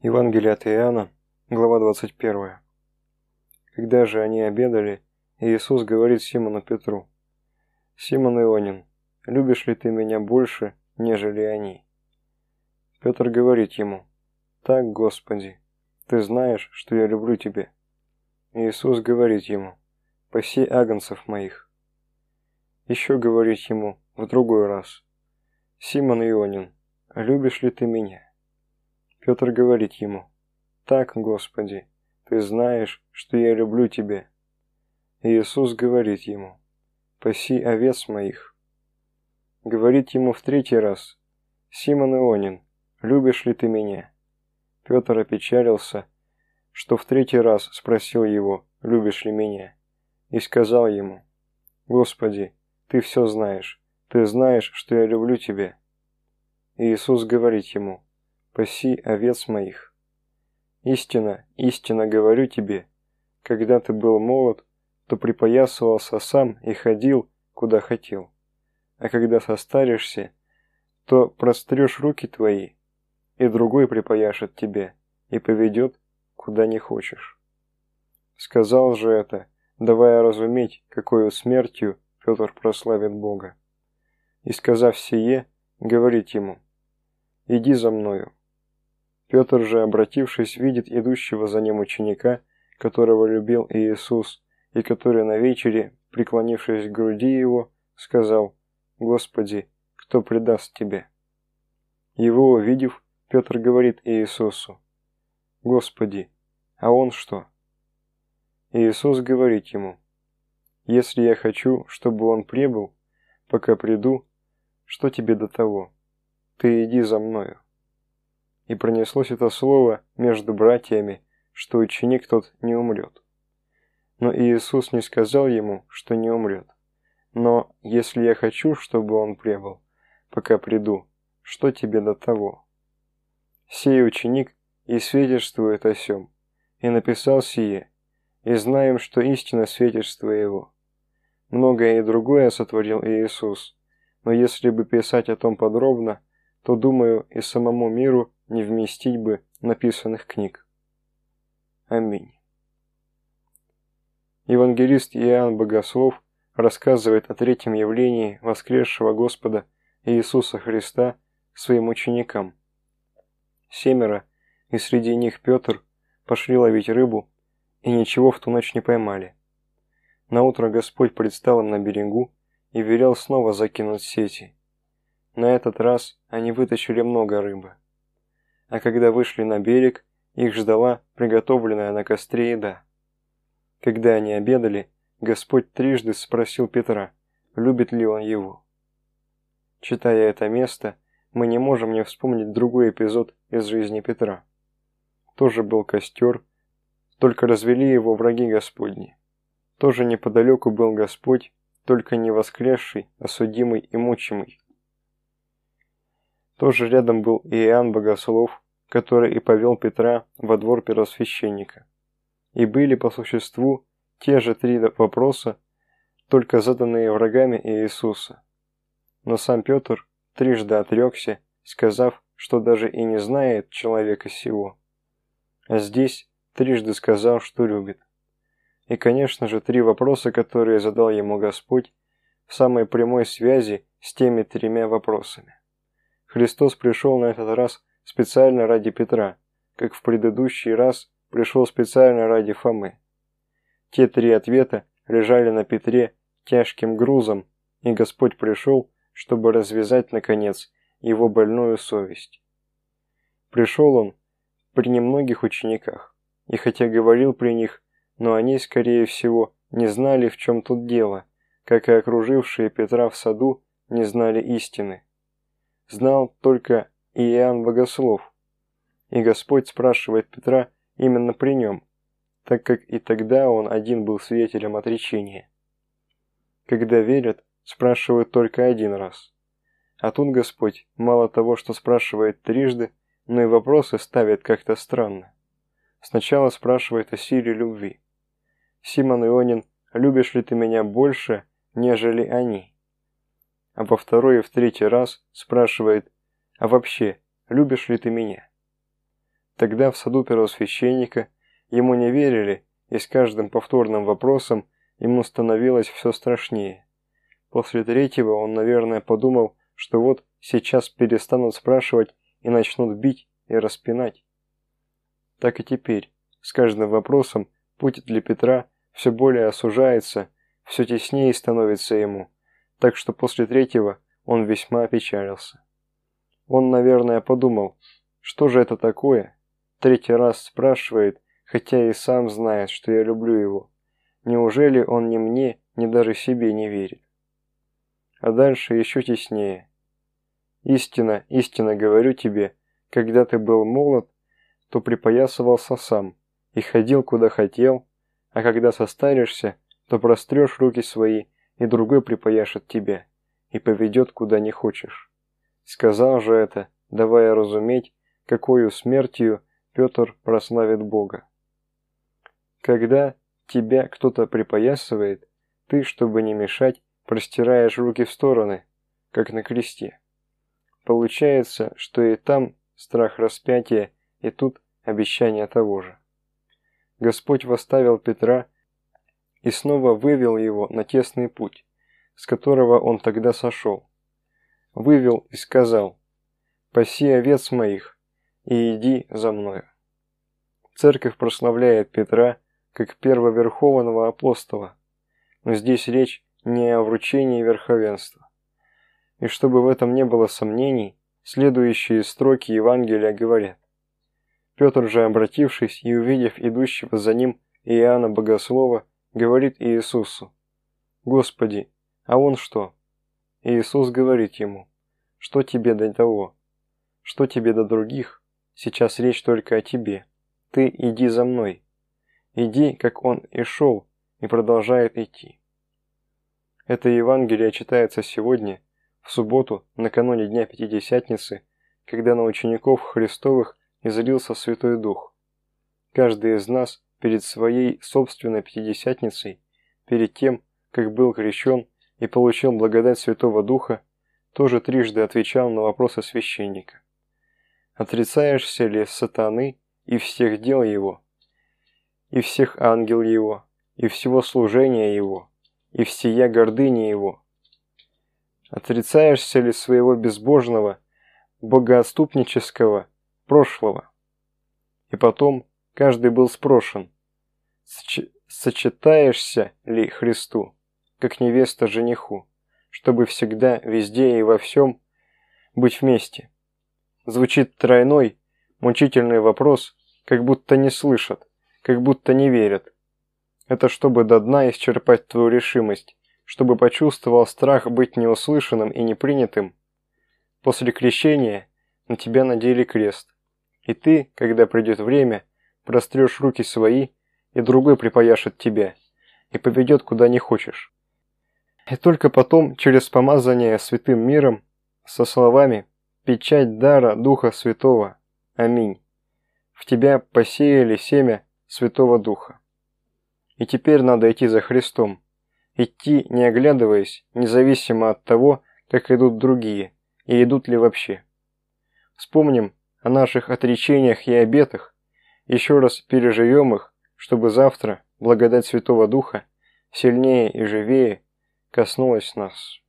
Евангелие от Иоанна, глава 21. Когда же они обедали, Иисус говорит Симону Петру, «Симон Ионин, любишь ли ты меня больше, нежели они?» Петр говорит ему, «Так, Господи, ты знаешь, что я люблю тебя». Иисус говорит ему, «Паси агнцев моих». Еще говорит ему в другой раз, «Симон Ионин, любишь ли ты меня?» Петр говорит ему, «Так, Господи, Ты знаешь, что я люблю Тебя». И Иисус говорит ему, «Паси овец моих». Говорит ему в третий раз, «Симон Ионин, любишь ли ты меня?» Петр опечалился, что в третий раз спросил его, «Любишь ли меня?» И сказал ему, «Господи, ты все знаешь, ты знаешь, что я люблю тебя». И Иисус говорит ему, паси овец моих. Истина, истинно говорю тебе, когда ты был молод, то припоясывался сам и ходил, куда хотел. А когда состаришься, то прострешь руки твои, и другой припояшет тебе и поведет, куда не хочешь. Сказал же это, давая разуметь, какой смертью Петр прославит Бога. И сказав сие, говорит ему, «Иди за мною». Петр же, обратившись, видит идущего за ним ученика, которого любил Иисус, и который на вечере, преклонившись к груди его, сказал, «Господи, кто предаст Тебе?» Его увидев, Петр говорит Иисусу, «Господи, а он что?» Иисус говорит ему, «Если я хочу, чтобы он прибыл, пока приду, что тебе до того? Ты иди за мною» и пронеслось это слово между братьями, что ученик тот не умрет. Но Иисус не сказал ему, что не умрет. Но если я хочу, чтобы он прибыл, пока приду, что тебе до того? Сей ученик и свидетельствует о сем, и написал сие, и знаем, что истина свидетельство его. Многое и другое сотворил Иисус, но если бы писать о том подробно, то, думаю, и самому миру не вместить бы написанных книг. Аминь. Евангелист Иоанн Богослов рассказывает о третьем явлении воскресшего Господа Иисуса Христа своим ученикам. Семеро, и среди них Петр, пошли ловить рыбу, и ничего в ту ночь не поймали. Наутро Господь предстал им на берегу и велел снова закинуть сети. На этот раз они вытащили много рыбы а когда вышли на берег, их ждала приготовленная на костре еда. Когда они обедали, Господь трижды спросил Петра, любит ли он его. Читая это место, мы не можем не вспомнить другой эпизод из жизни Петра. Тоже был костер, только развели его враги Господни. Тоже неподалеку был Господь, только не воскресший, а судимый и мучимый. Тоже рядом был и Иоанн Богослов, который и повел Петра во двор первосвященника. И были по существу те же три вопроса, только заданные врагами Иисуса. Но сам Петр трижды отрекся, сказав, что даже и не знает человека сего. А здесь трижды сказал, что любит. И, конечно же, три вопроса, которые задал ему Господь, в самой прямой связи с теми тремя вопросами. Христос пришел на этот раз специально ради Петра, как в предыдущий раз пришел специально ради Фомы. Те три ответа лежали на Петре тяжким грузом, и Господь пришел, чтобы развязать, наконец, его больную совесть. Пришел он при немногих учениках, и хотя говорил при них, но они, скорее всего, не знали, в чем тут дело, как и окружившие Петра в саду не знали истины знал только Иоанн Богослов. И Господь спрашивает Петра именно при нем, так как и тогда он один был свидетелем отречения. Когда верят, спрашивают только один раз. А тут Господь мало того, что спрашивает трижды, но и вопросы ставит как-то странно. Сначала спрашивает о силе любви. «Симон Ионин, любишь ли ты меня больше, нежели они?» А во второй и в третий раз спрашивает «А вообще, любишь ли ты меня?» Тогда в саду первосвященника ему не верили, и с каждым повторным вопросом ему становилось все страшнее. После третьего он, наверное, подумал, что вот сейчас перестанут спрашивать и начнут бить и распинать. Так и теперь, с каждым вопросом путь для Петра все более осужается, все теснее становится ему, так что после третьего он весьма опечалился. Он, наверное, подумал, что же это такое? Третий раз спрашивает, хотя и сам знает, что я люблю его. Неужели он ни мне, ни даже себе не верит? А дальше еще теснее. Истина, истинно говорю тебе, когда ты был молод, то припоясывался сам и ходил куда хотел, а когда состаришься, то прострешь руки свои, и другой припояшет тебя и поведет куда не хочешь. Сказал же это, давая разуметь, какую смертью Петр прославит Бога. Когда тебя кто-то припоясывает, ты, чтобы не мешать, простираешь руки в стороны, как на кресте. Получается, что и там страх распятия, и тут обещание того же. Господь восставил Петра и снова вывел его на тесный путь, с которого он тогда сошел. Вывел и сказал, «Паси овец моих и иди за мною». Церковь прославляет Петра как первоверховного апостола, но здесь речь не о вручении верховенства. И чтобы в этом не было сомнений, следующие строки Евангелия говорят. Петр же, обратившись и увидев идущего за ним Иоанна Богослова, говорит Иисусу, «Господи, а он что?» Иисус говорит ему, «Что тебе до того? Что тебе до других? Сейчас речь только о тебе. Ты иди за мной. Иди, как он и шел, и продолжает идти». Это Евангелие читается сегодня, в субботу, накануне Дня Пятидесятницы, когда на учеников Христовых излился Святой Дух. Каждый из нас перед своей собственной Пятидесятницей, перед тем, как был крещен и получил благодать Святого Духа, тоже трижды отвечал на вопросы священника. Отрицаешься ли сатаны и всех дел его, и всех ангел его, и всего служения его, и всея гордыни его? Отрицаешься ли своего безбожного, богоотступнического прошлого? И потом каждый был спрошен, сочетаешься ли Христу, как невеста жениху, чтобы всегда, везде и во всем быть вместе? Звучит тройной, мучительный вопрос, как будто не слышат, как будто не верят. Это чтобы до дна исчерпать твою решимость, чтобы почувствовал страх быть неуслышанным и непринятым. После крещения на тебя надели крест. И ты, когда придет время, прострешь руки свои, и другой припояшет тебя, и поведет куда не хочешь. И только потом, через помазание святым миром, со словами «Печать дара Духа Святого. Аминь». В тебя посеяли семя Святого Духа. И теперь надо идти за Христом. Идти, не оглядываясь, независимо от того, как идут другие, и идут ли вообще. Вспомним о наших отречениях и обетах, еще раз переживем их, чтобы завтра благодать Святого Духа сильнее и живее коснулась нас.